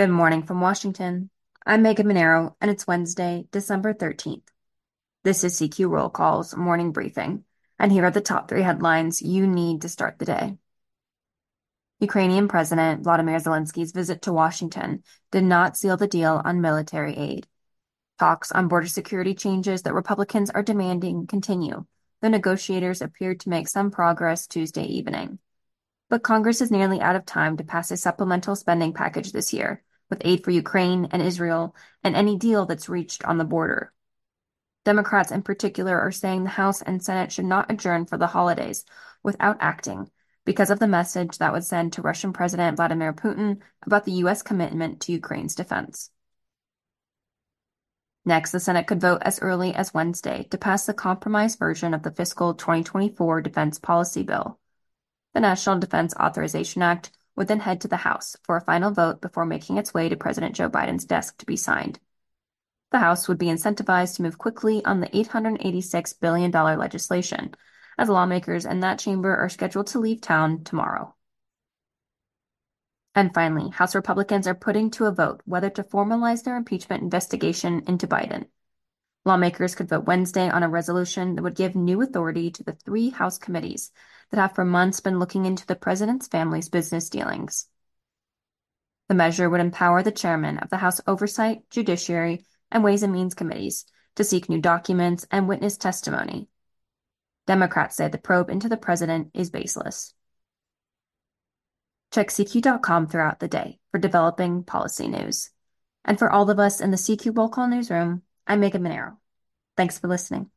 Good morning from Washington. I'm Megan Mineiro, and it's Wednesday, December 13th. This is CQ Roll Call's morning briefing, and here are the top three headlines you need to start the day. Ukrainian President Volodymyr Zelensky's visit to Washington did not seal the deal on military aid. Talks on border security changes that Republicans are demanding continue. The negotiators appeared to make some progress Tuesday evening. But Congress is nearly out of time to pass a supplemental spending package this year, with aid for Ukraine and Israel and any deal that's reached on the border. Democrats in particular are saying the House and Senate should not adjourn for the holidays without acting because of the message that would send to Russian President Vladimir Putin about the U.S. commitment to Ukraine's defense. Next, the Senate could vote as early as Wednesday to pass the compromise version of the fiscal 2024 defense policy bill. The National Defense Authorization Act would then head to the House for a final vote before making its way to President Joe Biden's desk to be signed. The House would be incentivized to move quickly on the $886 billion legislation, as lawmakers in that chamber are scheduled to leave town tomorrow. And finally, House Republicans are putting to a vote whether to formalize their impeachment investigation into Biden. Lawmakers could vote Wednesday on a resolution that would give new authority to the three House committees that have for months been looking into the president's family's business dealings. The measure would empower the chairman of the House Oversight, Judiciary, and Ways and Means committees to seek new documents and witness testimony. Democrats say the probe into the president is baseless. Check CQ.com throughout the day for developing policy news. And for all of us in the CQ Roll Call newsroom, I'm Megan Mineiro. Thanks for listening.